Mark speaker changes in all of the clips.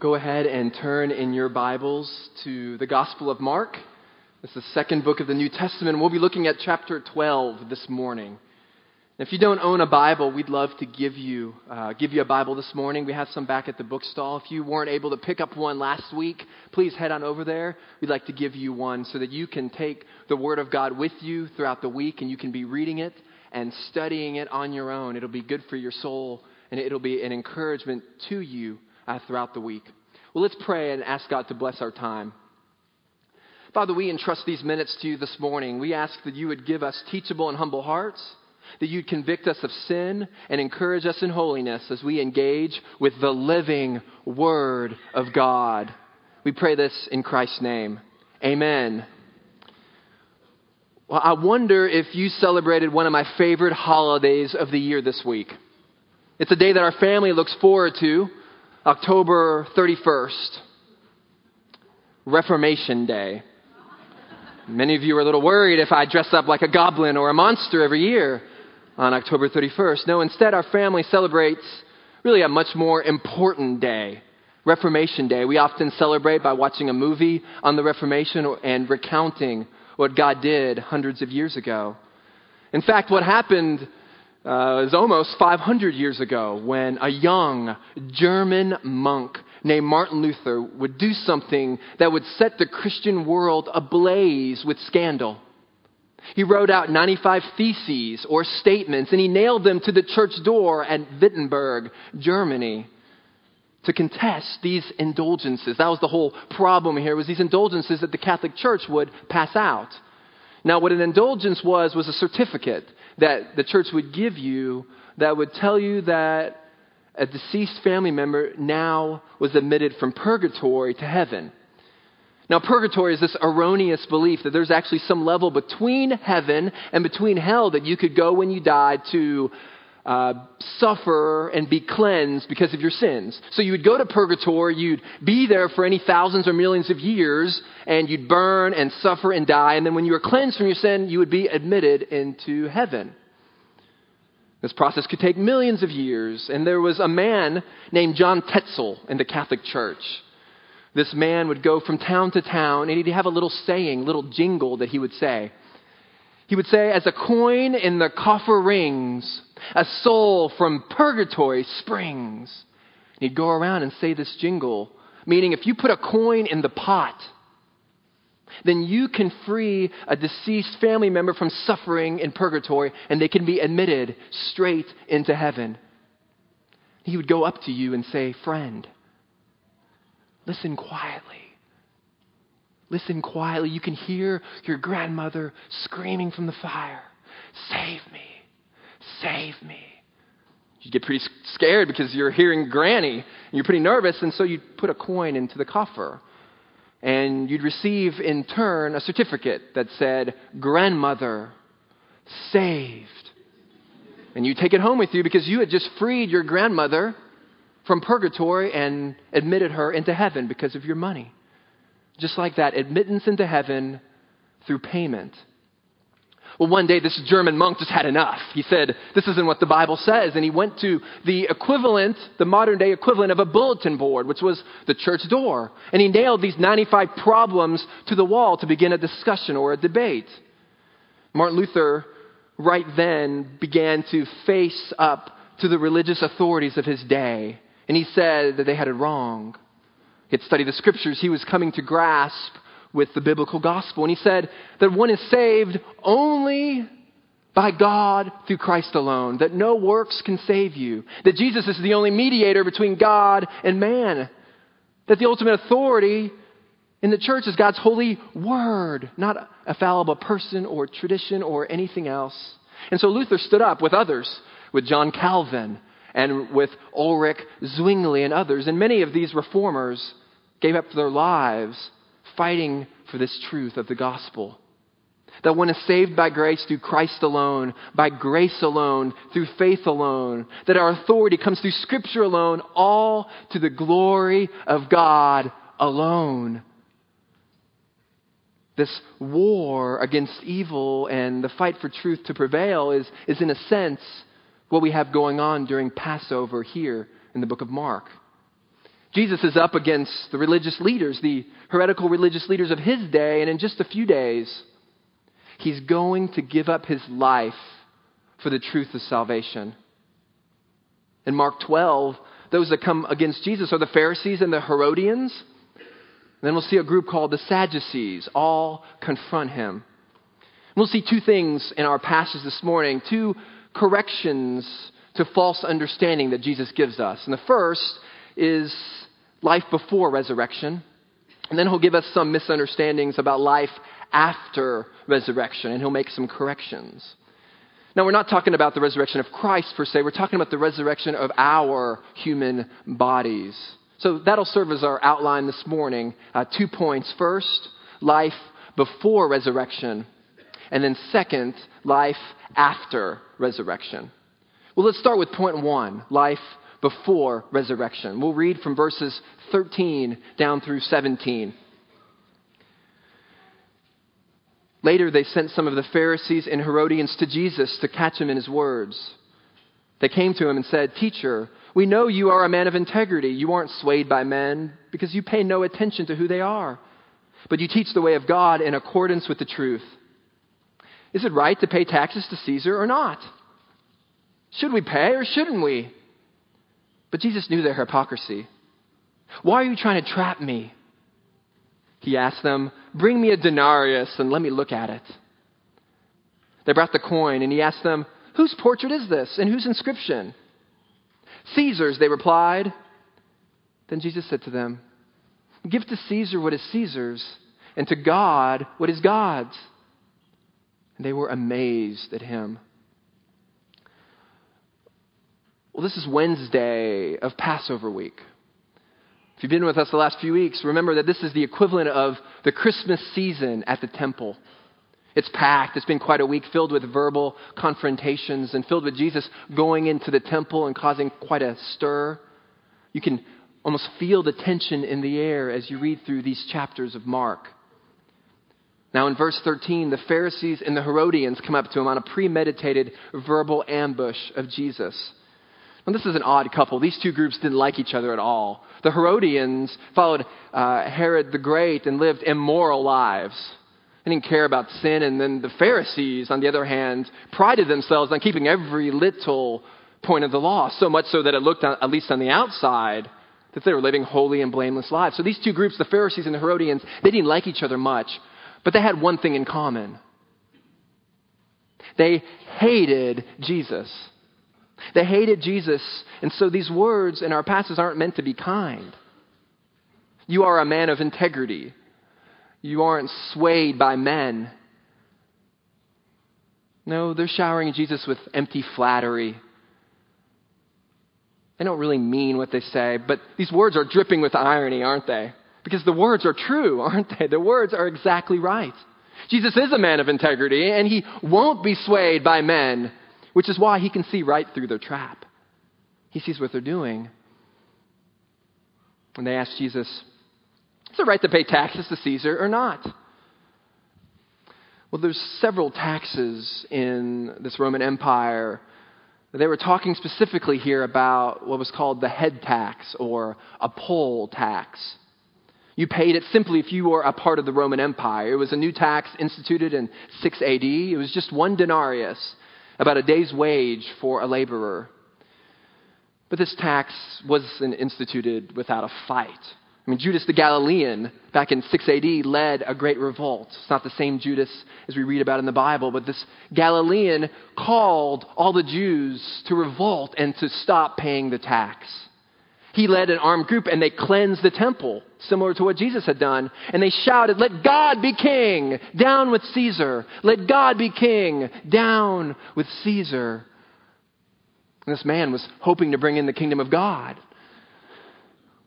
Speaker 1: Go ahead and turn in your Bibles to the Gospel of Mark. It's the second book of the New Testament. We'll be looking at chapter 12 this morning. If you don't own a Bible, we'd love to give you, uh, give you a Bible this morning. We have some back at the bookstall. If you weren't able to pick up one last week, please head on over there. We'd like to give you one so that you can take the Word of God with you throughout the week and you can be reading it and studying it on your own. It'll be good for your soul and it'll be an encouragement to you uh, throughout the week. Well, let's pray and ask God to bless our time. Father, we entrust these minutes to you this morning. We ask that you would give us teachable and humble hearts that you'd convict us of sin and encourage us in holiness as we engage with the living Word of God. We pray this in Christ's name. Amen. Well, I wonder if you celebrated one of my favorite holidays of the year this week. It's a day that our family looks forward to, October 31st, Reformation Day. Many of you are a little worried if I dress up like a goblin or a monster every year on October 31st. No, instead, our family celebrates really a much more important day, Reformation Day. We often celebrate by watching a movie on the Reformation and recounting what God did hundreds of years ago. In fact, what happened uh, is almost 500 years ago when a young German monk named Martin Luther would do something that would set the Christian world ablaze with scandal. He wrote out 95 theses or statements and he nailed them to the church door at Wittenberg, Germany to contest these indulgences. That was the whole problem here was these indulgences that the Catholic Church would pass out. Now what an indulgence was was a certificate that the church would give you that would tell you that a deceased family member now was admitted from purgatory to heaven. Now, purgatory is this erroneous belief that there's actually some level between heaven and between hell that you could go when you died to uh, suffer and be cleansed because of your sins. So you would go to purgatory, you'd be there for any thousands or millions of years, and you'd burn and suffer and die, and then when you were cleansed from your sin, you would be admitted into heaven. This process could take millions of years, and there was a man named John Tetzel in the Catholic Church this man would go from town to town and he'd have a little saying, little jingle that he would say. He would say, As a coin in the coffer rings, a soul from purgatory springs. And he'd go around and say this jingle, meaning if you put a coin in the pot, then you can free a deceased family member from suffering in purgatory and they can be admitted straight into heaven. He would go up to you and say, Friend, Listen quietly. Listen quietly. You can hear your grandmother screaming from the fire Save me! Save me! You get pretty scared because you're hearing Granny and you're pretty nervous, and so you put a coin into the coffer. And you'd receive in turn a certificate that said, Grandmother saved. And you take it home with you because you had just freed your grandmother from purgatory and admitted her into heaven because of your money. Just like that, admittance into heaven through payment. Well, one day this German monk just had enough. He said, This isn't what the Bible says. And he went to the equivalent, the modern day equivalent of a bulletin board, which was the church door. And he nailed these 95 problems to the wall to begin a discussion or a debate. Martin Luther, right then, began to face up to the religious authorities of his day and he said that they had it wrong. He had studied the scriptures. He was coming to grasp with the biblical gospel. And he said that one is saved only by God through Christ alone, that no works can save you, that Jesus is the only mediator between God and man, that the ultimate authority in the church is God's holy word, not a fallible person or tradition or anything else. And so Luther stood up with others, with John Calvin and with Ulrich Zwingli and others. And many of these reformers gave up their lives fighting for this truth of the gospel. That one is saved by grace through Christ alone, by grace alone, through faith alone. That our authority comes through Scripture alone, all to the glory of God alone. This war against evil and the fight for truth to prevail is, is in a sense, what we have going on during Passover here in the book of Mark. Jesus is up against the religious leaders, the heretical religious leaders of his day, and in just a few days, he's going to give up his life for the truth of salvation. In Mark 12, those that come against Jesus are the Pharisees and the Herodians. And then we'll see a group called the Sadducees all confront him. We'll see two things in our passage this morning, two corrections to false understanding that Jesus gives us. And the first is life before resurrection. And then he'll give us some misunderstandings about life after resurrection, and he'll make some corrections. Now, we're not talking about the resurrection of Christ per se, we're talking about the resurrection of our human bodies. So that'll serve as our outline this morning. Uh, two points. First, life before resurrection. And then, second, life after resurrection. Well, let's start with point one life before resurrection. We'll read from verses 13 down through 17. Later, they sent some of the Pharisees and Herodians to Jesus to catch him in his words. They came to him and said, Teacher, we know you are a man of integrity. You aren't swayed by men because you pay no attention to who they are, but you teach the way of God in accordance with the truth. Is it right to pay taxes to Caesar or not? Should we pay or shouldn't we? But Jesus knew their hypocrisy. Why are you trying to trap me? He asked them, Bring me a denarius and let me look at it. They brought the coin, and he asked them, Whose portrait is this, and whose inscription? Caesar's, they replied. Then Jesus said to them, Give to Caesar what is Caesar's, and to God what is God's. And they were amazed at him. Well, this is Wednesday of Passover week. If you've been with us the last few weeks, remember that this is the equivalent of the Christmas season at the temple. It's packed. It's been quite a week filled with verbal confrontations and filled with Jesus going into the temple and causing quite a stir. You can almost feel the tension in the air as you read through these chapters of Mark. Now, in verse 13, the Pharisees and the Herodians come up to him on a premeditated verbal ambush of Jesus. And this is an odd couple. These two groups didn't like each other at all. The Herodians followed uh, Herod the Great and lived immoral lives. They didn't care about sin. And then the Pharisees, on the other hand, prided themselves on keeping every little point of the law, so much so that it looked, at least on the outside, that they were living holy and blameless lives. So these two groups, the Pharisees and the Herodians, they didn't like each other much, but they had one thing in common. They hated Jesus. They hated Jesus, and so these words in our passage aren't meant to be kind. You are a man of integrity. You aren't swayed by men. No, they're showering Jesus with empty flattery. They don't really mean what they say, but these words are dripping with irony, aren't they? Because the words are true, aren't they? The words are exactly right. Jesus is a man of integrity, and he won't be swayed by men which is why he can see right through their trap. He sees what they're doing. And they ask Jesus, is it right to pay taxes to Caesar or not? Well, there's several taxes in this Roman Empire. They were talking specifically here about what was called the head tax or a poll tax. You paid it simply if you were a part of the Roman Empire. It was a new tax instituted in 6 AD. It was just one denarius about a day's wage for a laborer. But this tax wasn't instituted without a fight. I mean, Judas the Galilean, back in 6 AD, led a great revolt. It's not the same Judas as we read about in the Bible, but this Galilean called all the Jews to revolt and to stop paying the tax. He led an armed group and they cleansed the temple, similar to what Jesus had done. And they shouted, Let God be king! Down with Caesar! Let God be king! Down with Caesar! And this man was hoping to bring in the kingdom of God.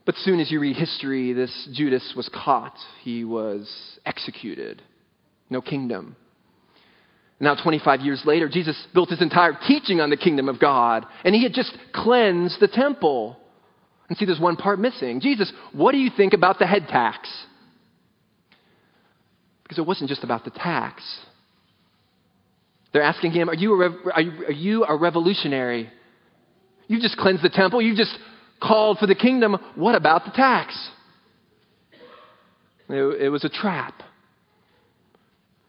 Speaker 1: But soon as you read history, this Judas was caught. He was executed. No kingdom. Now, 25 years later, Jesus built his entire teaching on the kingdom of God, and he had just cleansed the temple. And see, there's one part missing. Jesus, what do you think about the head tax? Because it wasn't just about the tax. They're asking him, Are you a, rev- are you, are you a revolutionary? You just cleansed the temple. You just called for the kingdom, what about the tax? It, it was a trap.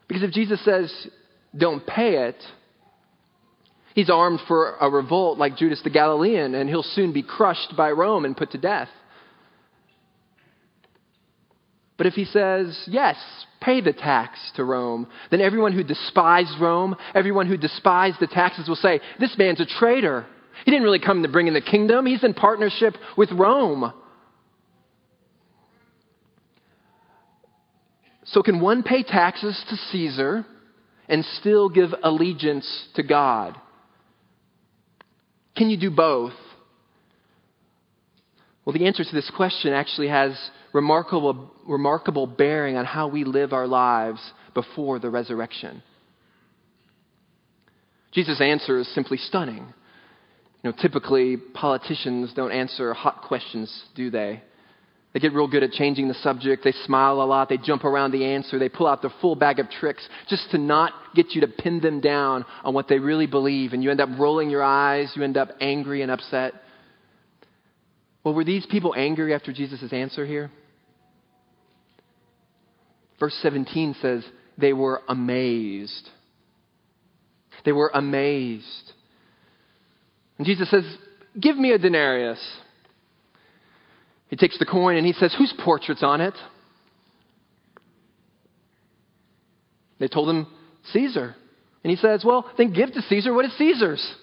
Speaker 1: Because if Jesus says, don't pay it, he's armed for a revolt like Judas the Galilean, and he'll soon be crushed by Rome and put to death. But if he says, yes, pay the tax to Rome, then everyone who despised Rome, everyone who despised the taxes will say, this man's a traitor. He didn't really come to bring in the kingdom. He's in partnership with Rome. So, can one pay taxes to Caesar and still give allegiance to God? Can you do both? Well, the answer to this question actually has remarkable, remarkable bearing on how we live our lives before the resurrection. Jesus' answer is simply stunning. You know, typically politicians don't answer hot questions, do they? They get real good at changing the subject. They smile a lot. They jump around the answer. They pull out their full bag of tricks just to not get you to pin them down on what they really believe. And you end up rolling your eyes. You end up angry and upset. Well, were these people angry after Jesus' answer here? Verse 17 says, they were amazed. They were amazed. And Jesus says, Give me a denarius. He takes the coin and he says, Whose portrait's on it? They told him, Caesar. And he says, Well, then give to Caesar what is Caesar's.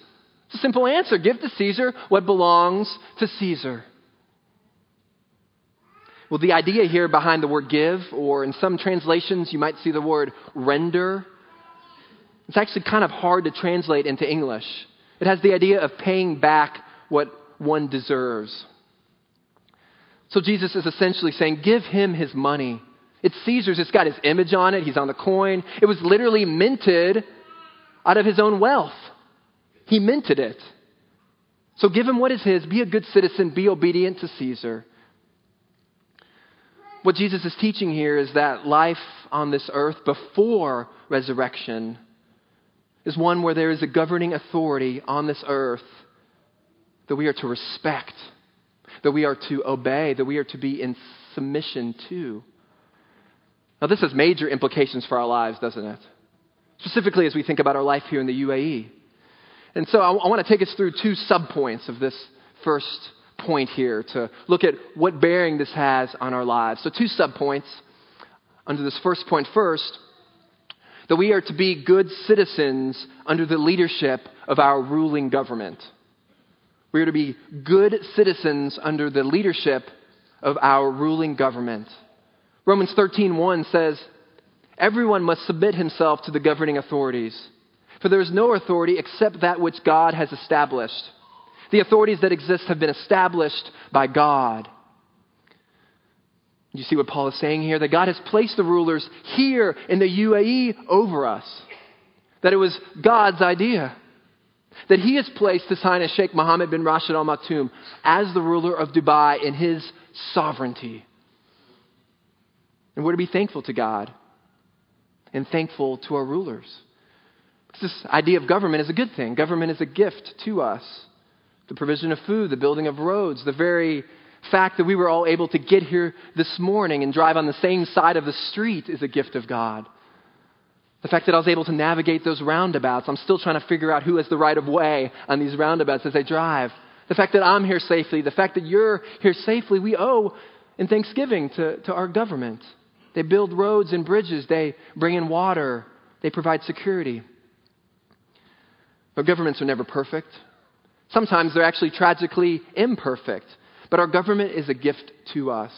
Speaker 1: It's a simple answer. Give to Caesar what belongs to Caesar. Well, the idea here behind the word give, or in some translations, you might see the word render. It's actually kind of hard to translate into English. It has the idea of paying back what one deserves. So Jesus is essentially saying, give him his money. It's Caesar's. It's got his image on it. He's on the coin. It was literally minted out of his own wealth. He minted it. So give him what is his. Be a good citizen. Be obedient to Caesar. What Jesus is teaching here is that life on this earth before resurrection is one where there is a governing authority on this earth that we are to respect that we are to obey, that we are to be in submission to. Now, this has major implications for our lives, doesn't it? Specifically as we think about our life here in the UAE. And so I, I want to take us through two subpoints of this first point here to look at what bearing this has on our lives. So, two subpoints under this first point first that we are to be good citizens under the leadership of our ruling government. We are to be good citizens under the leadership of our ruling government. Romans 13:1 says, "Everyone must submit himself to the governing authorities, for there is no authority except that which God has established. The authorities that exist have been established by God." You see what Paul is saying here? That God has placed the rulers here in the UAE over us. That it was God's idea that he has placed His Highness Sheikh Mohammed bin Rashid Al Maktoum as the ruler of Dubai in his sovereignty. And we're to be thankful to God and thankful to our rulers. This idea of government is a good thing. Government is a gift to us. The provision of food, the building of roads, the very fact that we were all able to get here this morning and drive on the same side of the street is a gift of God. The fact that I was able to navigate those roundabouts, I'm still trying to figure out who has the right of way on these roundabouts as I drive. The fact that I'm here safely, the fact that you're here safely, we owe in thanksgiving to, to our government. They build roads and bridges, they bring in water, they provide security. Our governments are never perfect. Sometimes they're actually tragically imperfect. But our government is a gift to us.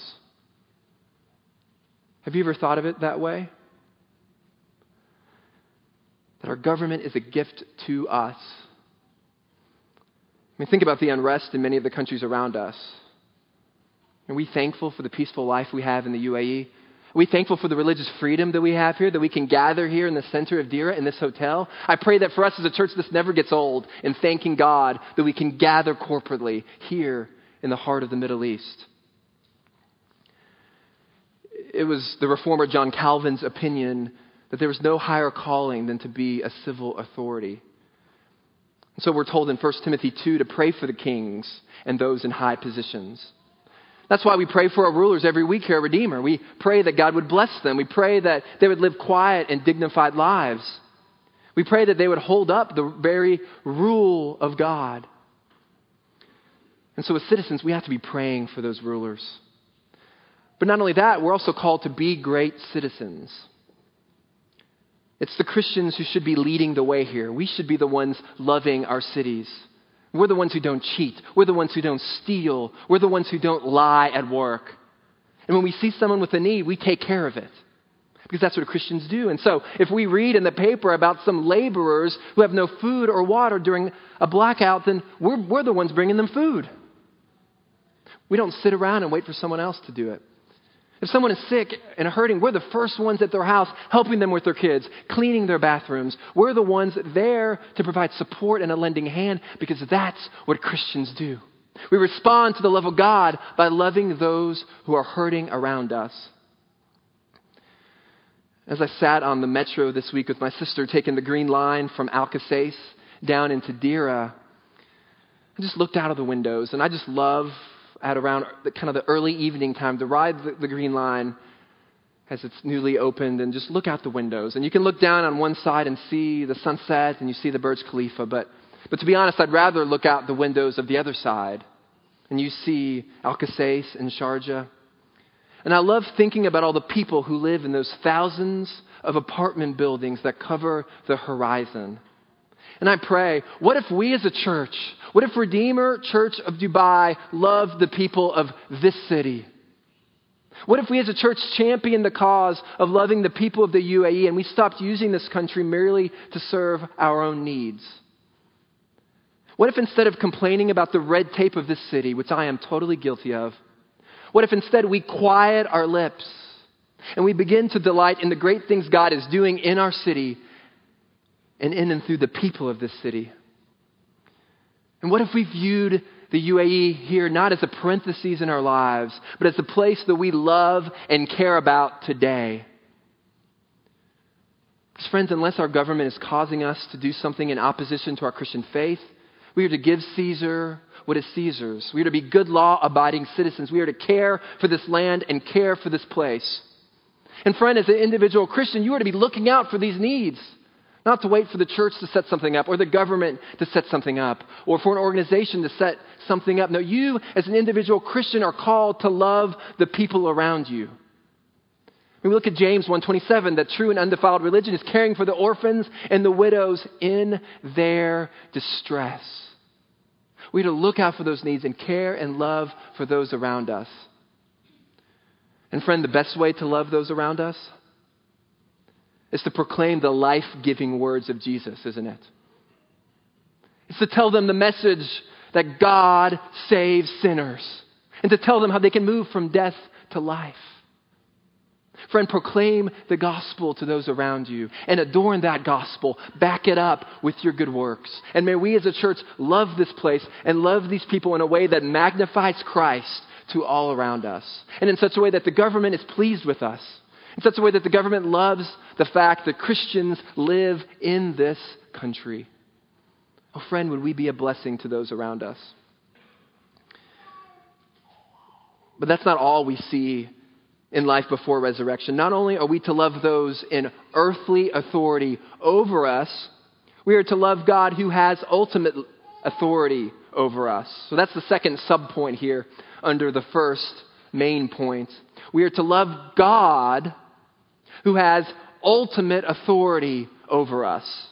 Speaker 1: Have you ever thought of it that way? That our government is a gift to us. I mean, think about the unrest in many of the countries around us. Are we thankful for the peaceful life we have in the UAE? Are we thankful for the religious freedom that we have here, that we can gather here in the center of Deira in this hotel? I pray that for us as a church, this never gets old in thanking God that we can gather corporately here in the heart of the Middle East. It was the reformer John Calvin's opinion that there was no higher calling than to be a civil authority. So we're told in 1 Timothy 2 to pray for the kings and those in high positions. That's why we pray for our rulers every week here at Redeemer. We pray that God would bless them. We pray that they would live quiet and dignified lives. We pray that they would hold up the very rule of God. And so, as citizens, we have to be praying for those rulers. But not only that, we're also called to be great citizens. It's the Christians who should be leading the way here. We should be the ones loving our cities. We're the ones who don't cheat. We're the ones who don't steal. We're the ones who don't lie at work. And when we see someone with a need, we take care of it. Because that's what Christians do. And so, if we read in the paper about some laborers who have no food or water during a blackout, then we're, we're the ones bringing them food. We don't sit around and wait for someone else to do it. If someone is sick and hurting, we're the first ones at their house helping them with their kids, cleaning their bathrooms. We're the ones there to provide support and a lending hand because that's what Christians do. We respond to the love of God by loving those who are hurting around us. As I sat on the metro this week with my sister taking the green line from Al Qusais down into Deira, I just looked out of the windows and I just love at around the, kind of the early evening time to ride the, the green line as it's newly opened and just look out the windows. And you can look down on one side and see the sunset and you see the Burj Khalifa, but, but to be honest, I'd rather look out the windows of the other side and you see Al Qusais and Sharjah and I love thinking about all the people who live in those thousands of apartment buildings that cover the horizon. And I pray, what if we as a church, what if Redeemer Church of Dubai loved the people of this city? What if we as a church championed the cause of loving the people of the UAE and we stopped using this country merely to serve our own needs? What if instead of complaining about the red tape of this city, which I am totally guilty of, what if instead we quiet our lips and we begin to delight in the great things God is doing in our city and in and through the people of this city? And what if we viewed the UAE here not as a parenthesis in our lives, but as a place that we love and care about today? Because, friends, unless our government is causing us to do something in opposition to our Christian faith, we are to give Caesar what is Caesar's. We are to be good law abiding citizens. We are to care for this land and care for this place. And, friend, as an individual Christian, you are to be looking out for these needs. Not to wait for the church to set something up or the government to set something up or for an organization to set something up. No, you as an individual Christian are called to love the people around you. When we look at James 1:27 that true and undefiled religion is caring for the orphans and the widows in their distress. We are to look out for those needs and care and love for those around us. And, friend, the best way to love those around us is to proclaim the life giving words of Jesus, isn't it? It's to tell them the message that God saves sinners and to tell them how they can move from death to life. Friend, proclaim the gospel to those around you and adorn that gospel. Back it up with your good works. And may we as a church love this place and love these people in a way that magnifies Christ to all around us. And in such a way that the government is pleased with us. In such a way that the government loves the fact that Christians live in this country. Oh, friend, would we be a blessing to those around us? But that's not all we see in life before resurrection. Not only are we to love those in earthly authority over us, we are to love God who has ultimate authority over us. So that's the second subpoint here under the first main point. We are to love God who has ultimate authority over us.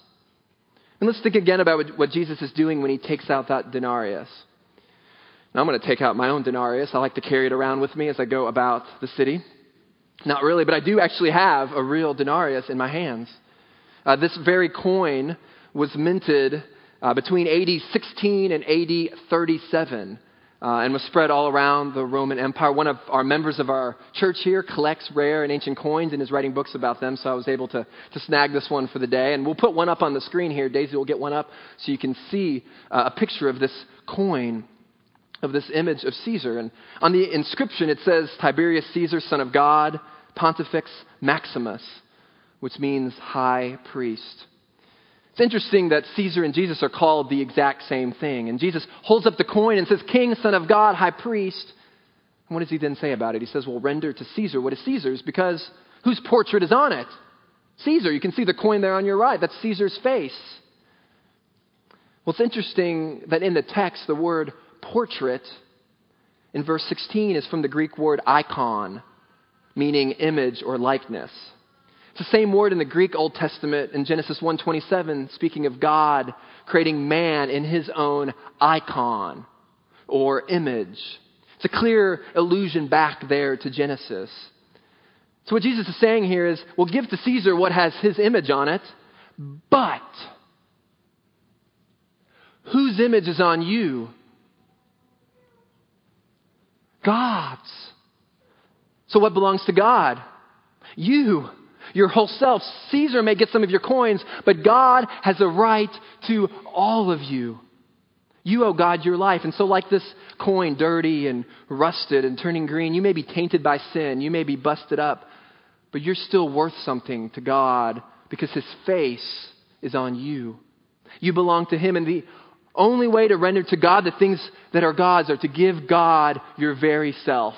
Speaker 1: And let's think again about what Jesus is doing when he takes out that denarius. Now, I'm going to take out my own denarius. I like to carry it around with me as I go about the city. Not really, but I do actually have a real denarius in my hands. Uh, this very coin was minted uh, between AD 16 and AD 37. Uh, and was spread all around the Roman Empire. One of our members of our church here collects rare and ancient coins and is writing books about them, so I was able to, to snag this one for the day. And we'll put one up on the screen here. Daisy will get one up so you can see uh, a picture of this coin of this image of Caesar. And on the inscription, it says Tiberius Caesar, son of God, Pontifex Maximus, which means high priest. It's interesting that Caesar and Jesus are called the exact same thing. And Jesus holds up the coin and says, King, Son of God, High Priest. And what does he then say about it? He says, Well, render to Caesar what is Caesar's, because whose portrait is on it? Caesar. You can see the coin there on your right. That's Caesar's face. Well, it's interesting that in the text, the word portrait in verse 16 is from the Greek word icon, meaning image or likeness. It's the same word in the Greek Old Testament in Genesis 1:27 speaking of God creating man in his own icon or image. It's a clear allusion back there to Genesis. So what Jesus is saying here is, we'll give to Caesar what has his image on it, but whose image is on you? God's. So what belongs to God? You your whole self. Caesar may get some of your coins, but God has a right to all of you. You owe God your life. And so, like this coin, dirty and rusted and turning green, you may be tainted by sin. You may be busted up, but you're still worth something to God because His face is on you. You belong to Him. And the only way to render to God the things that are God's are to give God your very self.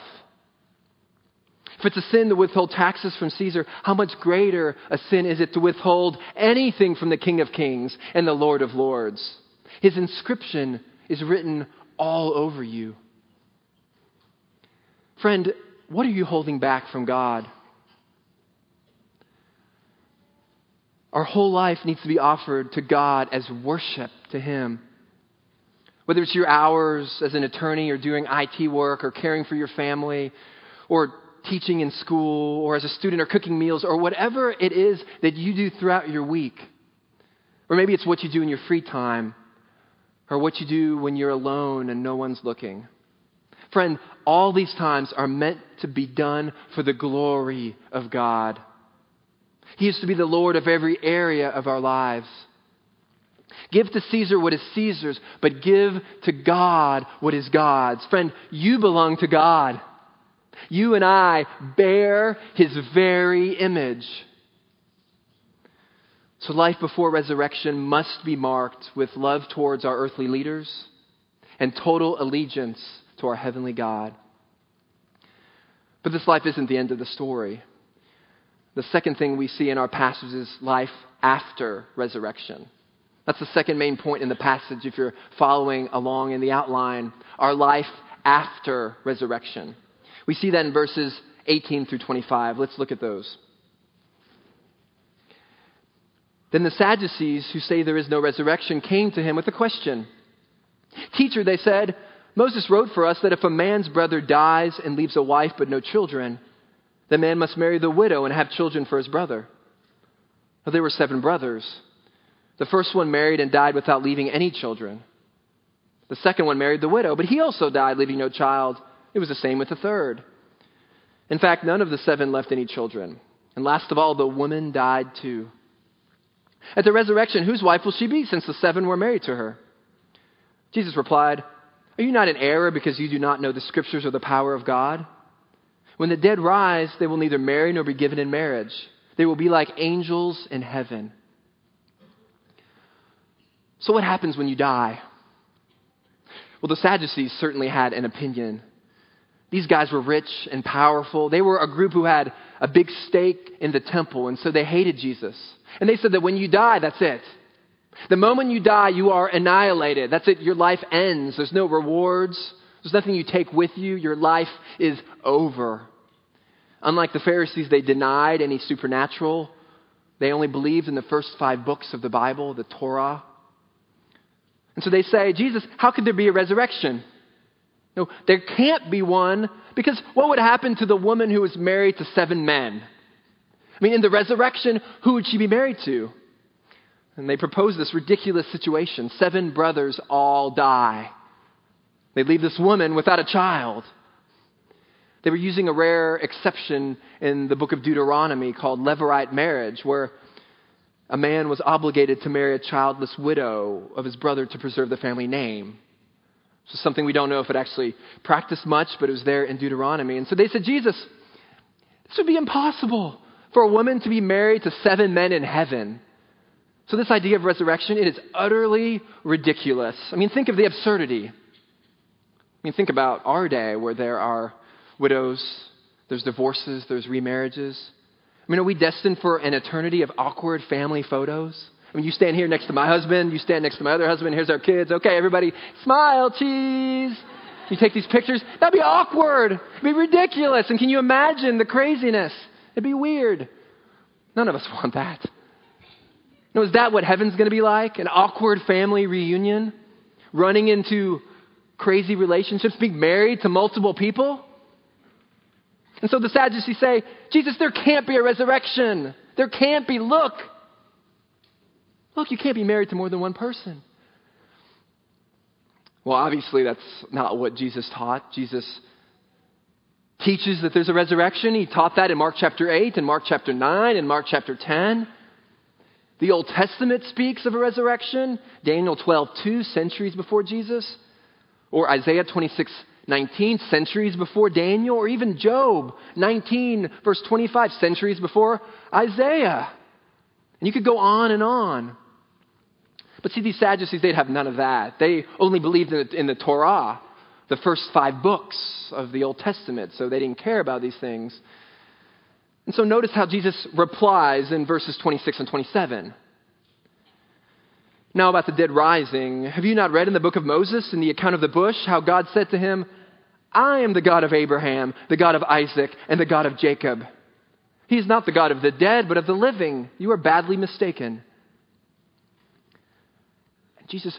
Speaker 1: If it's a sin to withhold taxes from Caesar, how much greater a sin is it to withhold anything from the King of Kings and the Lord of Lords? His inscription is written all over you. Friend, what are you holding back from God? Our whole life needs to be offered to God as worship to Him. Whether it's your hours as an attorney or doing IT work or caring for your family or teaching in school or as a student or cooking meals or whatever it is that you do throughout your week. Or maybe it's what you do in your free time or what you do when you're alone and no one's looking. Friend, all these times are meant to be done for the glory of God. He is to be the Lord of every area of our lives. Give to Caesar what is Caesar's, but give to God what is God's. Friend, you belong to God. You and I bear his very image. So, life before resurrection must be marked with love towards our earthly leaders and total allegiance to our heavenly God. But this life isn't the end of the story. The second thing we see in our passage is life after resurrection. That's the second main point in the passage if you're following along in the outline. Our life after resurrection. We see that in verses 18 through 25. Let's look at those. Then the Sadducees, who say there is no resurrection, came to him with a question. Teacher, they said, Moses wrote for us that if a man's brother dies and leaves a wife but no children, the man must marry the widow and have children for his brother. Well, there were seven brothers. The first one married and died without leaving any children. The second one married the widow, but he also died, leaving no child. It was the same with the third. In fact, none of the seven left any children. And last of all, the woman died too. At the resurrection, whose wife will she be since the seven were married to her? Jesus replied, Are you not in error because you do not know the scriptures or the power of God? When the dead rise, they will neither marry nor be given in marriage. They will be like angels in heaven. So, what happens when you die? Well, the Sadducees certainly had an opinion these guys were rich and powerful. They were a group who had a big stake in the temple, and so they hated Jesus. And they said that when you die, that's it. The moment you die, you are annihilated. That's it. Your life ends. There's no rewards. There's nothing you take with you. Your life is over. Unlike the Pharisees, they denied any supernatural. They only believed in the first five books of the Bible, the Torah. And so they say, Jesus, how could there be a resurrection? No, there can't be one because what would happen to the woman who was married to seven men? I mean, in the resurrection, who would she be married to? And they propose this ridiculous situation. Seven brothers all die. They leave this woman without a child. They were using a rare exception in the book of Deuteronomy called Levirate marriage, where a man was obligated to marry a childless widow of his brother to preserve the family name. So something we don't know if it actually practiced much, but it was there in Deuteronomy. And so they said, Jesus, this would be impossible for a woman to be married to seven men in heaven. So, this idea of resurrection, it is utterly ridiculous. I mean, think of the absurdity. I mean, think about our day where there are widows, there's divorces, there's remarriages. I mean, are we destined for an eternity of awkward family photos? I mean, you stand here next to my husband, you stand next to my other husband, here's our kids. Okay, everybody, smile, cheese. You take these pictures. That'd be awkward. It'd be ridiculous. And can you imagine the craziness? It'd be weird. None of us want that. No, is that what heaven's going to be like? An awkward family reunion? Running into crazy relationships? Being married to multiple people? And so the Sadducees say, Jesus, there can't be a resurrection. There can't be. Look. Look, you can't be married to more than one person. Well, obviously, that's not what Jesus taught. Jesus teaches that there's a resurrection. He taught that in Mark chapter 8, and Mark chapter 9, and Mark chapter 10. The Old Testament speaks of a resurrection. Daniel 12, 2, centuries before Jesus. Or Isaiah 26, 19, centuries before Daniel. Or even Job 19, verse 25, centuries before Isaiah. And you could go on and on. But see, these Sadducees, they'd have none of that. They only believed in the, in the Torah, the first five books of the Old Testament, so they didn't care about these things. And so notice how Jesus replies in verses 26 and 27. Now, about the dead rising, have you not read in the book of Moses, in the account of the bush, how God said to him, I am the God of Abraham, the God of Isaac, and the God of Jacob. He is not the God of the dead, but of the living. You are badly mistaken. Jesus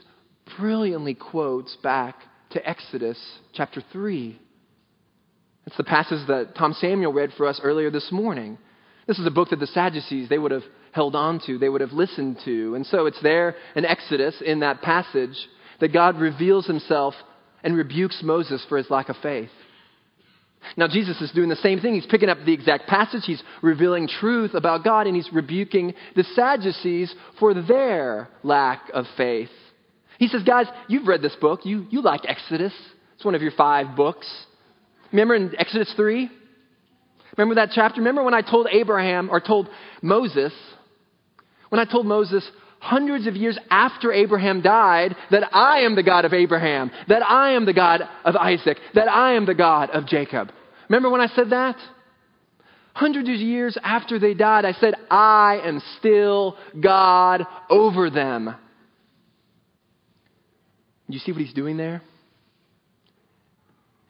Speaker 1: brilliantly quotes back to Exodus chapter 3. It's the passage that Tom Samuel read for us earlier this morning. This is a book that the Sadducees, they would have held on to, they would have listened to. And so it's there in Exodus, in that passage, that God reveals himself and rebukes Moses for his lack of faith. Now, Jesus is doing the same thing. He's picking up the exact passage. He's revealing truth about God, and he's rebuking the Sadducees for their lack of faith. He says, Guys, you've read this book. You, you like Exodus, it's one of your five books. Remember in Exodus 3? Remember that chapter? Remember when I told Abraham or told Moses, when I told Moses hundreds of years after Abraham died that I am the God of Abraham, that I am the God of Isaac, that I am the God of Jacob. Remember when I said that? Hundreds of years after they died, I said, I am still God over them. You see what he's doing there?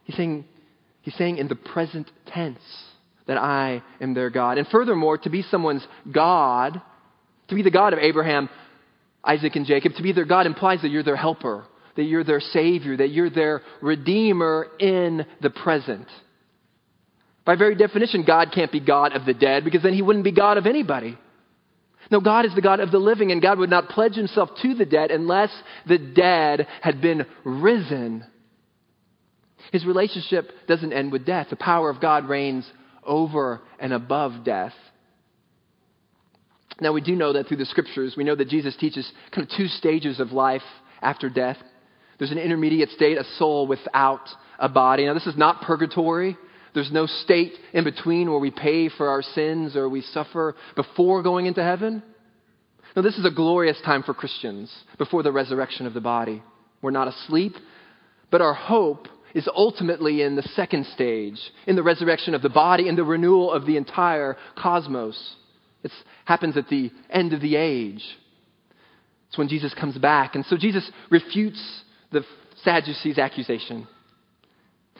Speaker 1: He's saying, He's saying in the present tense that I am their God. And furthermore, to be someone's God, to be the God of Abraham, Isaac, and Jacob, to be their God implies that you're their helper, that you're their Savior, that you're their Redeemer in the present. By very definition, God can't be God of the dead because then he wouldn't be God of anybody. No, God is the God of the living, and God would not pledge himself to the dead unless the dead had been risen. His relationship doesn't end with death. The power of God reigns over and above death. Now, we do know that through the scriptures, we know that Jesus teaches kind of two stages of life after death. There's an intermediate state, a soul without a body. Now, this is not purgatory. There's no state in between where we pay for our sins or we suffer before going into heaven. Now, this is a glorious time for Christians before the resurrection of the body. We're not asleep, but our hope is ultimately in the second stage, in the resurrection of the body in the renewal of the entire cosmos. It happens at the end of the age. It's when Jesus comes back. And so Jesus refutes the Sadducees' accusation.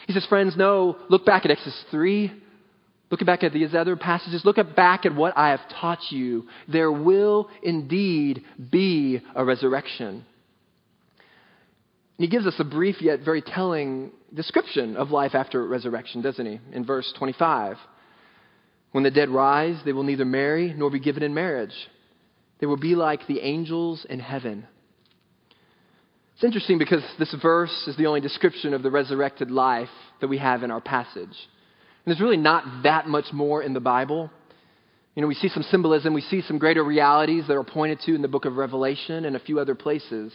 Speaker 1: He says, Friends, no, look back at Exodus 3. Look back at these other passages. Look back at what I have taught you. There will indeed be a resurrection. And he gives us a brief yet very telling description of life after resurrection, doesn't he? In verse 25. When the dead rise, they will neither marry nor be given in marriage. They will be like the angels in heaven. It's interesting because this verse is the only description of the resurrected life that we have in our passage. And there's really not that much more in the Bible. You know, we see some symbolism, we see some greater realities that are pointed to in the book of Revelation and a few other places.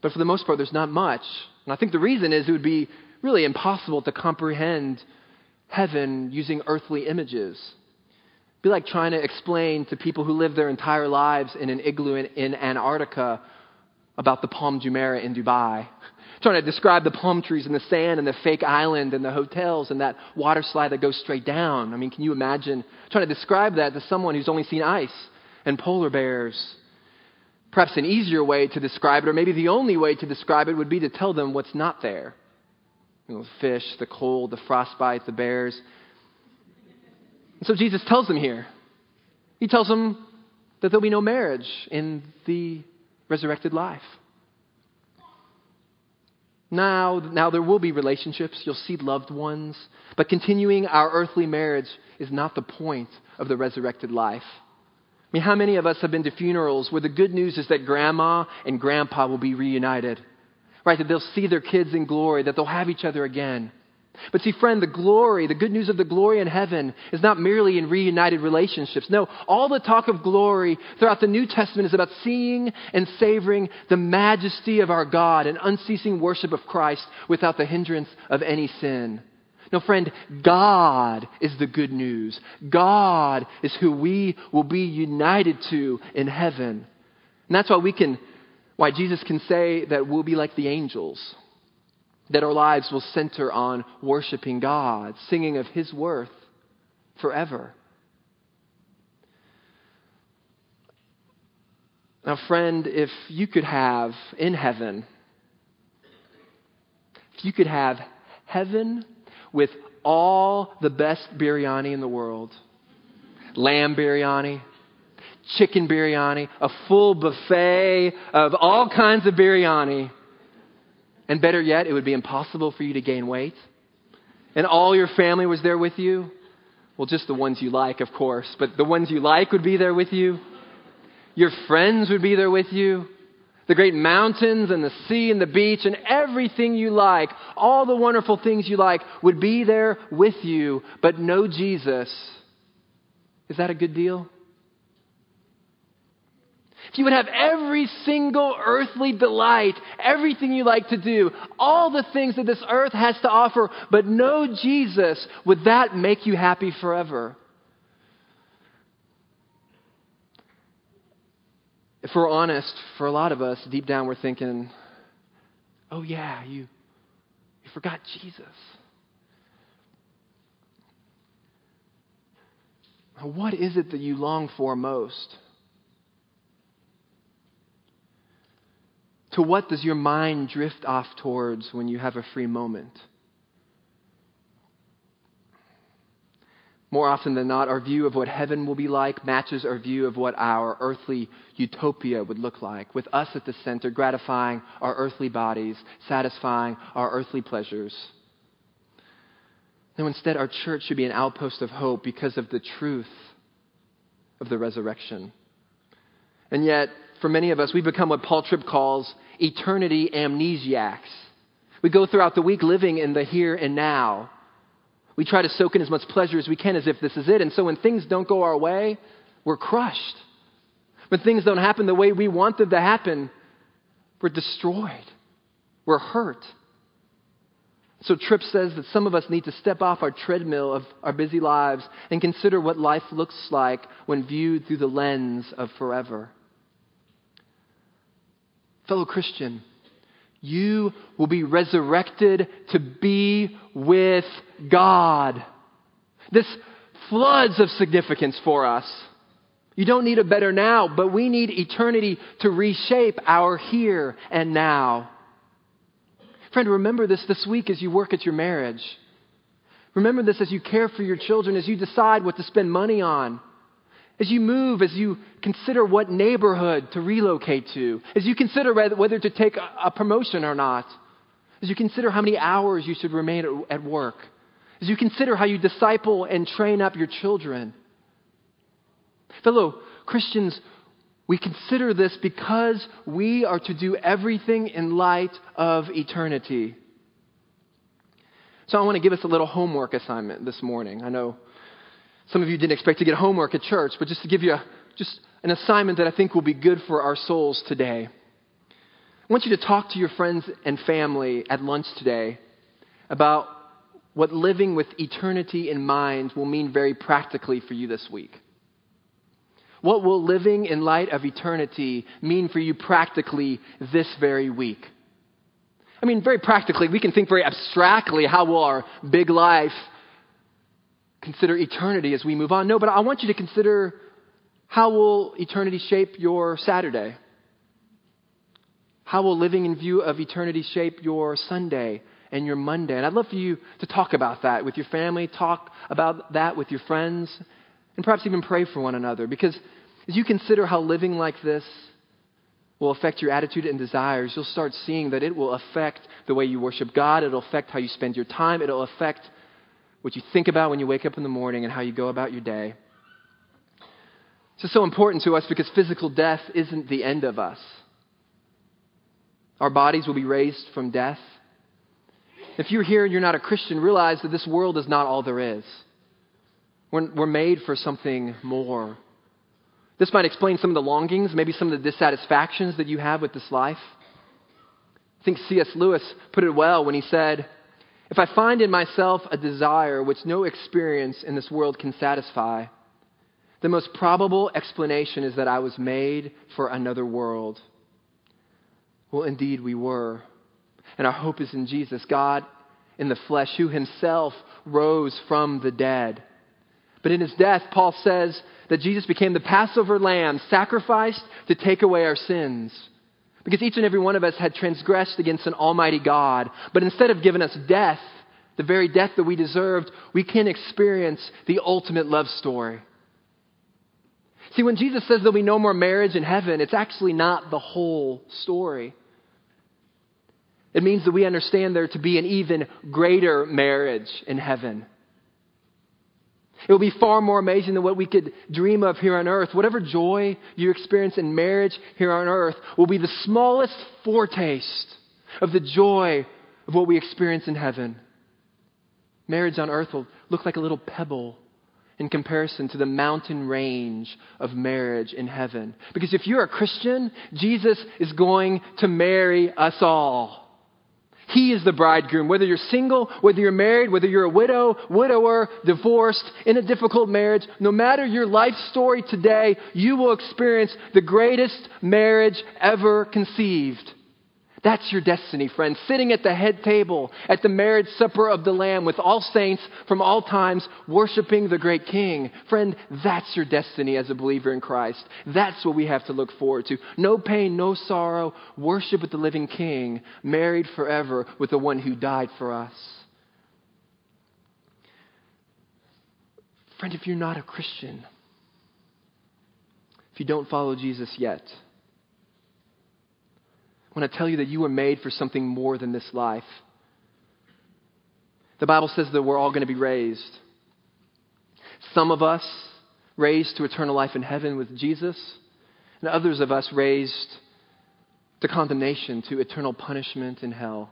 Speaker 1: But for the most part, there's not much. And I think the reason is it would be really impossible to comprehend heaven using earthly images. be like trying to explain to people who live their entire lives in an igloo in, in Antarctica about the Palm Jumeirah in Dubai. Trying to describe the palm trees and the sand and the fake island and the hotels and that water slide that goes straight down. I mean, can you imagine trying to describe that to someone who's only seen ice and polar bears? Perhaps an easier way to describe it, or maybe the only way to describe it, would be to tell them what's not there. You know, fish, the cold, the frostbite, the bears. And so Jesus tells them here. He tells them that there'll be no marriage in the resurrected life. Now, now there will be relationships. You'll see loved ones. But continuing our earthly marriage is not the point of the resurrected life. I mean, how many of us have been to funerals where the good news is that grandma and grandpa will be reunited? Right? That they'll see their kids in glory, that they'll have each other again. But see, friend, the glory, the good news of the glory in heaven is not merely in reunited relationships. No, all the talk of glory throughout the New Testament is about seeing and savoring the majesty of our God and unceasing worship of Christ without the hindrance of any sin. No, friend, God is the good news. God is who we will be united to in heaven. And that's why we can, why Jesus can say that we'll be like the angels, that our lives will center on worshiping God, singing of His worth forever. Now, friend, if you could have in heaven, if you could have heaven with all the best biryani in the world lamb biryani, chicken biryani, a full buffet of all kinds of biryani. And better yet, it would be impossible for you to gain weight. And all your family was there with you. Well, just the ones you like, of course, but the ones you like would be there with you. Your friends would be there with you the great mountains and the sea and the beach and everything you like, all the wonderful things you like would be there with you, but no Jesus. Is that a good deal? You would have every single earthly delight, everything you like to do, all the things that this earth has to offer, but no Jesus, would that make you happy forever? if we're honest, for a lot of us, deep down we're thinking, oh, yeah, you, you forgot Jesus. What is it that you long for most? To what does your mind drift off towards when you have a free moment? More often than not, our view of what heaven will be like matches our view of what our earthly utopia would look like, with us at the center, gratifying our earthly bodies, satisfying our earthly pleasures. No, instead, our church should be an outpost of hope because of the truth of the resurrection. And yet, for many of us, we become what Paul Tripp calls eternity amnesiacs. We go throughout the week living in the here and now we try to soak in as much pleasure as we can as if this is it. And so when things don't go our way, we're crushed. When things don't happen the way we want them to happen, we're destroyed. We're hurt. So Tripp says that some of us need to step off our treadmill of our busy lives and consider what life looks like when viewed through the lens of forever. Fellow Christian, you will be resurrected to be with God. This floods of significance for us. You don't need a better now, but we need eternity to reshape our here and now. Friend, remember this this week as you work at your marriage. Remember this as you care for your children, as you decide what to spend money on. As you move, as you consider what neighborhood to relocate to, as you consider whether to take a promotion or not, as you consider how many hours you should remain at work, as you consider how you disciple and train up your children. Fellow Christians, we consider this because we are to do everything in light of eternity. So I want to give us a little homework assignment this morning. I know some of you didn't expect to get homework at church, but just to give you a, just an assignment that I think will be good for our souls today. I want you to talk to your friends and family at lunch today about what living with eternity in mind will mean very practically for you this week. What will living in light of eternity mean for you practically this very week? I mean, very practically, we can think very abstractly how will our big life consider eternity as we move on. No, but I want you to consider how will eternity shape your Saturday? How will living in view of eternity shape your Sunday and your Monday? And I'd love for you to talk about that with your family, talk about that with your friends, and perhaps even pray for one another. Because as you consider how living like this will affect your attitude and desires, you'll start seeing that it will affect the way you worship God. It'll affect how you spend your time. It'll affect what you think about when you wake up in the morning and how you go about your day. This is so important to us because physical death isn't the end of us. Our bodies will be raised from death. If you're here and you're not a Christian, realize that this world is not all there is. We're, we're made for something more. This might explain some of the longings, maybe some of the dissatisfactions that you have with this life. I think C.S. Lewis put it well when he said, If I find in myself a desire which no experience in this world can satisfy, the most probable explanation is that I was made for another world. Well, indeed, we were. And our hope is in Jesus, God in the flesh, who himself rose from the dead. But in his death, Paul says that Jesus became the Passover lamb sacrificed to take away our sins. Because each and every one of us had transgressed against an almighty God. But instead of giving us death, the very death that we deserved, we can experience the ultimate love story. See, when Jesus says there'll be no more marriage in heaven, it's actually not the whole story. It means that we understand there to be an even greater marriage in heaven. It will be far more amazing than what we could dream of here on earth. Whatever joy you experience in marriage here on earth will be the smallest foretaste of the joy of what we experience in heaven. Marriage on earth will look like a little pebble in comparison to the mountain range of marriage in heaven. Because if you're a Christian, Jesus is going to marry us all. He is the bridegroom. Whether you're single, whether you're married, whether you're a widow, widower, divorced, in a difficult marriage, no matter your life story today, you will experience the greatest marriage ever conceived. That's your destiny, friend. Sitting at the head table at the marriage supper of the Lamb with all saints from all times, worshiping the great King. Friend, that's your destiny as a believer in Christ. That's what we have to look forward to. No pain, no sorrow. Worship with the living King, married forever with the one who died for us. Friend, if you're not a Christian, if you don't follow Jesus yet, I want to tell you that you were made for something more than this life. The Bible says that we're all going to be raised. Some of us raised to eternal life in heaven with Jesus, and others of us raised to condemnation, to eternal punishment in hell.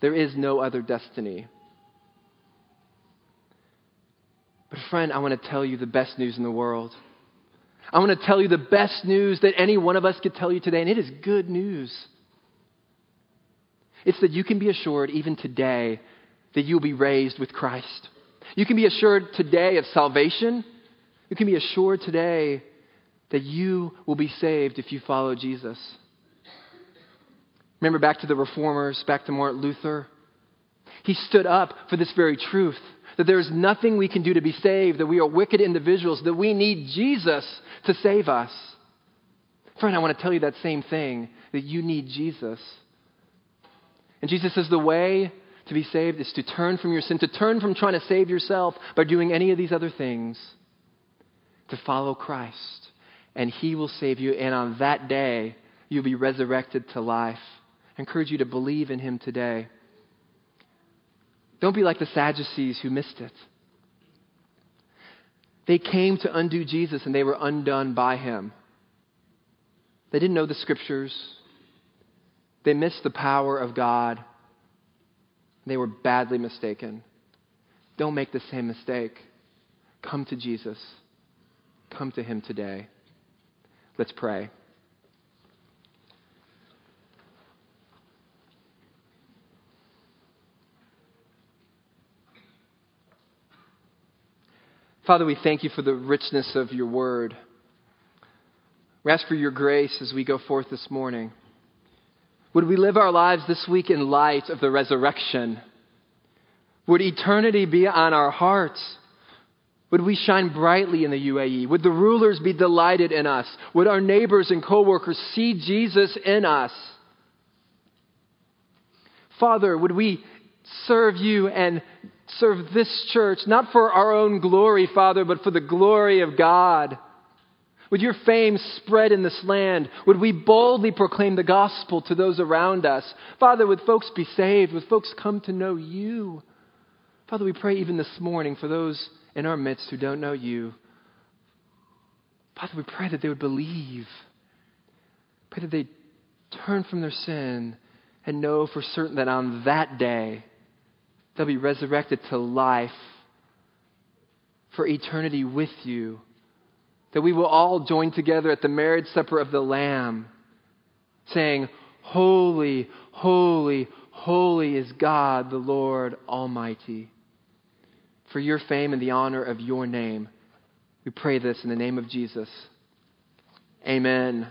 Speaker 1: There is no other destiny. But, friend, I want to tell you the best news in the world. I want to tell you the best news that any one of us could tell you today, and it is good news. It's that you can be assured, even today, that you'll be raised with Christ. You can be assured today of salvation. You can be assured today that you will be saved if you follow Jesus. Remember back to the reformers, back to Martin Luther? He stood up for this very truth that there is nothing we can do to be saved, that we are wicked individuals, that we need Jesus to save us. Friend, I want to tell you that same thing that you need Jesus. And Jesus says the way to be saved is to turn from your sin, to turn from trying to save yourself by doing any of these other things, to follow Christ. And He will save you. And on that day, you'll be resurrected to life. I encourage you to believe in Him today. Don't be like the Sadducees who missed it. They came to undo Jesus and they were undone by him. They didn't know the scriptures. They missed the power of God. They were badly mistaken. Don't make the same mistake. Come to Jesus. Come to him today. Let's pray. Father, we thank you for the richness of your word. We ask for your grace as we go forth this morning. Would we live our lives this week in light of the resurrection? Would eternity be on our hearts? Would we shine brightly in the UAE? Would the rulers be delighted in us? Would our neighbors and coworkers see Jesus in us? Father, would we serve you and serve this church, not for our own glory, Father, but for the glory of God? Would your fame spread in this land? Would we boldly proclaim the gospel to those around us? Father, would folks be saved? Would folks come to know you? Father, we pray even this morning for those in our midst who don't know you. Father, we pray that they would believe. Pray that they turn from their sin and know for certain that on that day they'll be resurrected to life for eternity with you that we will all join together at the marriage supper of the Lamb, saying, Holy, holy, holy is God, the Lord Almighty. For your fame and the honor of your name, we pray this in the name of Jesus. Amen.